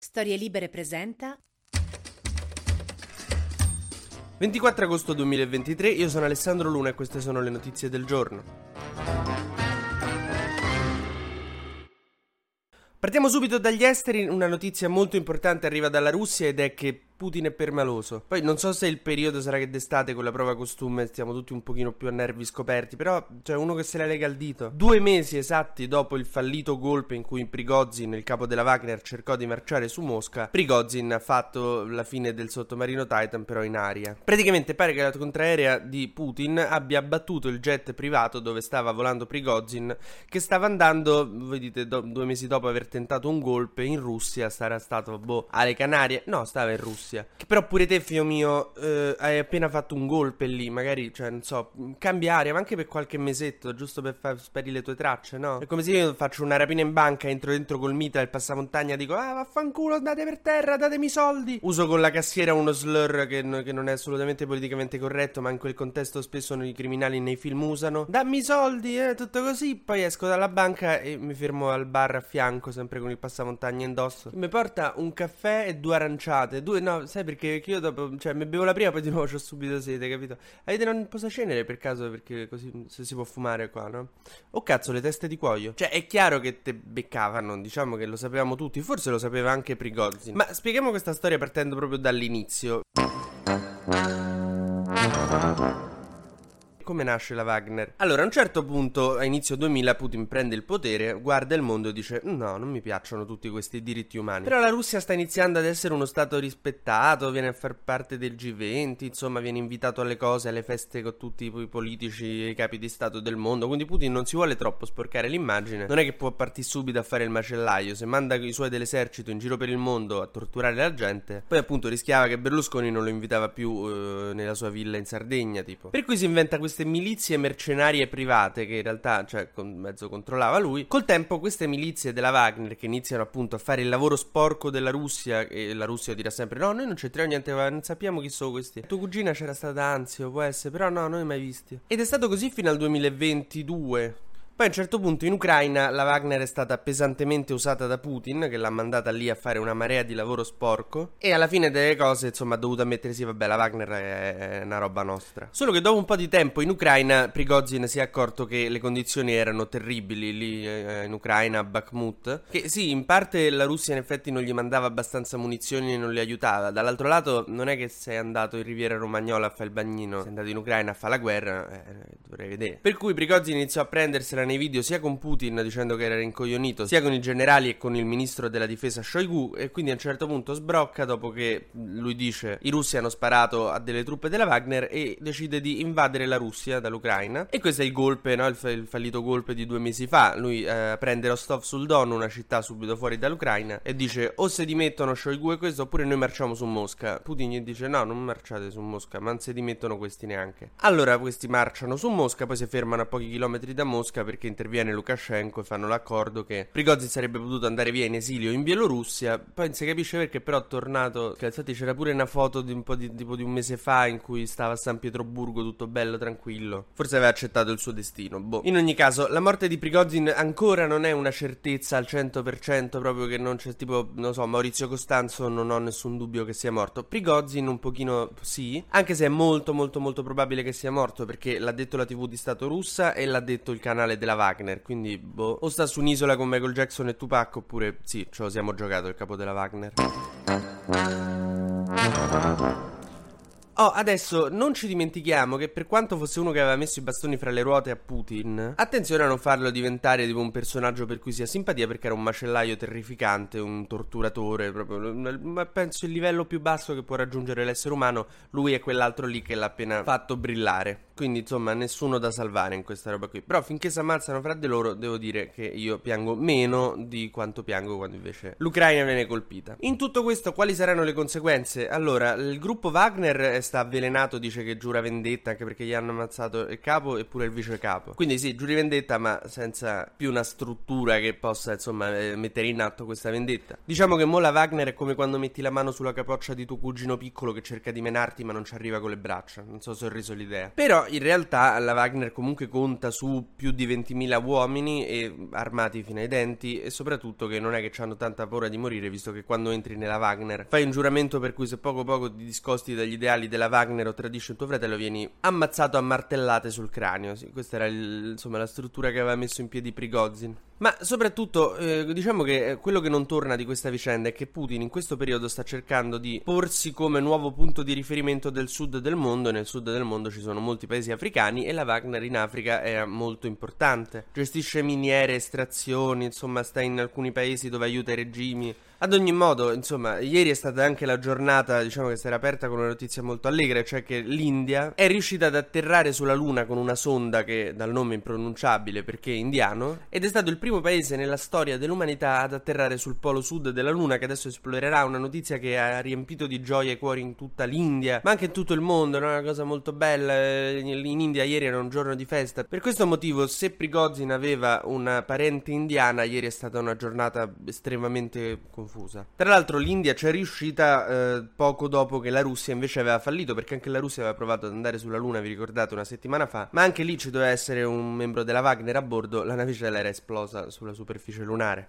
Storie Libere presenta 24 agosto 2023, io sono Alessandro Luna e queste sono le notizie del giorno. Partiamo subito dagli esteri, una notizia molto importante arriva dalla Russia ed è che Putin è permaloso. Poi non so se il periodo sarà che d'estate con la prova costume stiamo tutti un pochino più a nervi scoperti, però c'è uno che se la lega al dito. Due mesi esatti dopo il fallito golpe in cui Prigozhin, il capo della Wagner, cercò di marciare su Mosca, Prigozhin ha fatto la fine del sottomarino Titan però in aria. Praticamente pare che la contraerea di Putin abbia abbattuto il jet privato dove stava volando Prigozhin, che stava andando, voi dite, do- due mesi dopo aver tentato un golpe in Russia, sarà stato, boh, alle Canarie? No, stava in Russia. Che però pure te, figlio mio, eh, hai appena fatto un golpe lì, magari, cioè, non so, cambia aria, ma anche per qualche mesetto, giusto per far sparire le tue tracce, no? È come se io faccio una rapina in banca, entro dentro col mitra del passamontagna, dico, ah, vaffanculo, andate per terra, datemi i soldi. Uso con la cassiera uno slur che, n- che non è assolutamente politicamente corretto, ma in quel contesto spesso i criminali nei film usano. Dammi i soldi, eh, tutto così. Poi esco dalla banca e mi fermo al bar a fianco, sempre con il passamontagna indosso. Mi porta un caffè e due aranciate, due, no, sai perché io dopo, cioè, mi bevo la prima, poi di nuovo ho subito sete, capito? Avete un posacenere per caso? Perché così se si può fumare qua, no? Oh cazzo, le teste di cuoio. Cioè, è chiaro che te beccavano, diciamo che lo sapevamo tutti, forse lo sapeva anche Prigozhin. Ma spieghiamo questa storia partendo proprio dall'inizio. Come nasce la Wagner? Allora, a un certo punto, a inizio 2000, Putin prende il potere, guarda il mondo e dice: No, non mi piacciono tutti questi diritti umani. Però la Russia sta iniziando ad essere uno stato rispettato, viene a far parte del G20, insomma, viene invitato alle cose, alle feste con tutti i politici e i capi di Stato del mondo. Quindi Putin non si vuole troppo sporcare l'immagine. Non è che può partire subito a fare il macellaio. Se manda i suoi dell'esercito in giro per il mondo a torturare la gente, poi appunto rischiava che Berlusconi non lo invitava più eh, nella sua villa in Sardegna, tipo. Per cui si inventa questa queste milizie mercenarie private che in realtà, cioè, con mezzo controllava lui. Col tempo queste milizie della Wagner che iniziano appunto a fare il lavoro sporco della Russia e la Russia dirà sempre no, noi non c'entriamo niente, non sappiamo chi sono questi. Tua cugina c'era stata Anzio, può essere, però no, noi mai visti. Ed è stato così fino al 2022 poi a un certo punto in Ucraina la Wagner è stata pesantemente usata da Putin, che l'ha mandata lì a fare una marea di lavoro sporco. E alla fine delle cose, insomma, ha dovuto ammettersi, vabbè, la Wagner è una roba nostra. Solo che dopo un po' di tempo in Ucraina, Prigozhin si è accorto che le condizioni erano terribili lì eh, in Ucraina, a Bakhmut. Che sì, in parte la Russia in effetti non gli mandava abbastanza munizioni e non li aiutava. Dall'altro lato, non è che sei andato in Riviera Romagnola a fare il bagnino, sei andato in Ucraina a fare la guerra, eh, dovrei vedere. Per cui Prigozhin iniziò a prendersela nei video sia con Putin dicendo che era rincoglionito, sia con i generali e con il ministro della difesa Shoigu e quindi a un certo punto sbrocca dopo che lui dice i russi hanno sparato a delle truppe della Wagner e decide di invadere la Russia dall'Ucraina e questo è il golpe, no? il, fa- il, fallito golpe di due mesi fa, lui eh, prende Rostov sul Don, una città subito fuori dall'Ucraina e dice o se dimettono Shoigu e questo oppure noi marciamo su Mosca. Putin gli dice no non marciate su Mosca ma non si dimettono questi neanche. Allora questi marciano su Mosca poi si fermano a pochi chilometri da Mosca perché interviene viene Lukashenko e fanno l'accordo che Prigozhin sarebbe potuto andare via in esilio in Bielorussia. Poi non si capisce perché, però, è tornato. Infatti c'era pure una foto di un po' di tipo di un mese fa in cui stava a San Pietroburgo tutto bello, tranquillo. Forse aveva accettato il suo destino. Boh. In ogni caso, la morte di Prigozhin ancora non è una certezza al 100%, proprio che non c'è tipo, non so, Maurizio Costanzo, non ho nessun dubbio che sia morto. Prigozhin un pochino sì, anche se è molto molto molto probabile che sia morto perché l'ha detto la TV di Stato russa e l'ha detto il canale della Wagner. Wagner, quindi boh, o sta su un'isola con Michael Jackson e Tupac oppure sì, ce lo siamo giocato il capo della Wagner. Oh, adesso non ci dimentichiamo che per quanto fosse uno che aveva messo i bastoni fra le ruote a Putin, attenzione a non farlo diventare tipo un personaggio per cui si ha simpatia perché era un macellaio terrificante, un torturatore, proprio, penso il livello più basso che può raggiungere l'essere umano, lui è quell'altro lì che l'ha appena fatto brillare. Quindi, insomma, nessuno da salvare in questa roba qui. Però finché si ammazzano fra di loro, devo dire che io piango meno di quanto piango quando invece l'Ucraina viene colpita. In tutto questo, quali saranno le conseguenze? Allora, il gruppo Wagner è sta avvelenato dice che giura vendetta anche perché gli hanno ammazzato il capo e pure il vice capo. Quindi sì, giuri vendetta ma senza più una struttura che possa insomma eh, mettere in atto questa vendetta. Diciamo che Mola Wagner è come quando metti la mano sulla capoccia di tuo cugino piccolo che cerca di menarti ma non ci arriva con le braccia. Non so se ho reso l'idea. Però in realtà la Wagner comunque conta su più di 20.000 uomini e armati fino ai denti e soprattutto che non è che hanno tanta paura di morire visto che quando entri nella Wagner fai un giuramento per cui se poco poco ti discosti dagli ideali della Wagner o tradisci il tuo fratello vieni ammazzato a martellate sul cranio. Sì, questa era il, insomma la struttura che aveva messo in piedi Prigozhin. Ma soprattutto, eh, diciamo che quello che non torna di questa vicenda è che Putin in questo periodo sta cercando di porsi come nuovo punto di riferimento del sud del mondo. Nel sud del mondo ci sono molti paesi africani e la Wagner in Africa è molto importante. Gestisce miniere, estrazioni, insomma, sta in alcuni paesi dove aiuta i regimi. Ad ogni modo, insomma, ieri è stata anche la giornata, diciamo che si era aperta con una notizia molto allegra, cioè che l'India è riuscita ad atterrare sulla Luna con una sonda che dal nome impronunciabile perché è indiano ed è stato il primo paese nella storia dell'umanità ad atterrare sul polo sud della Luna che adesso esplorerà, una notizia che ha riempito di gioia i cuori in tutta l'India, ma anche in tutto il mondo, no? una cosa molto bella. In India ieri era un giorno di festa. Per questo motivo, se Prigozhin aveva una parente indiana, ieri è stata una giornata estremamente confusa confusa. Tra l'altro l'India ci è riuscita eh, poco dopo che la Russia invece aveva fallito, perché anche la Russia aveva provato ad andare sulla Luna, vi ricordate, una settimana fa, ma anche lì ci doveva essere un membro della Wagner a bordo, la navicella era esplosa sulla superficie lunare.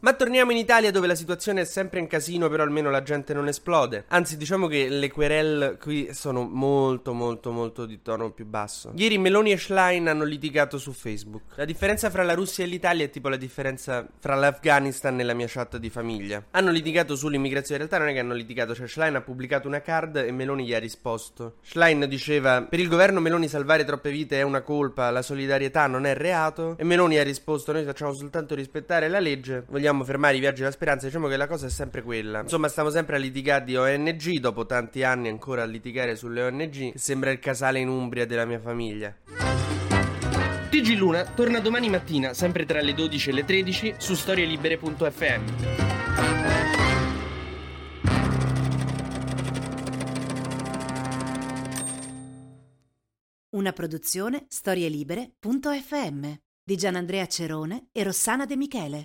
Ma torniamo in Italia dove la situazione è sempre in casino, però almeno la gente non esplode. Anzi, diciamo che le querelle qui sono molto molto molto di tono più basso. Ieri Meloni e Schlein hanno litigato su Facebook. La differenza fra la Russia e l'Italia è tipo la differenza fra l'Afghanistan e la mia chat di famiglia. Hanno litigato sull'immigrazione, in realtà non è che hanno litigato, cioè Schlein ha pubblicato una card e Meloni gli ha risposto. Schlein diceva "Per il governo Meloni salvare troppe vite è una colpa, la solidarietà non è reato" e Meloni ha risposto "Noi facciamo soltanto rispettare la legge, vogliamo vogliamo fermare i viaggi della speranza, diciamo che la cosa è sempre quella. Insomma, stiamo sempre a litigare di ONG, dopo tanti anni ancora a litigare sulle ONG, che sembra il casale in Umbria della mia famiglia. TG Luna torna domani mattina, sempre tra le 12 e le 13, su storielibere.fm. Una produzione storielibere.fm di Gianandrea Cerone e Rossana De Michele.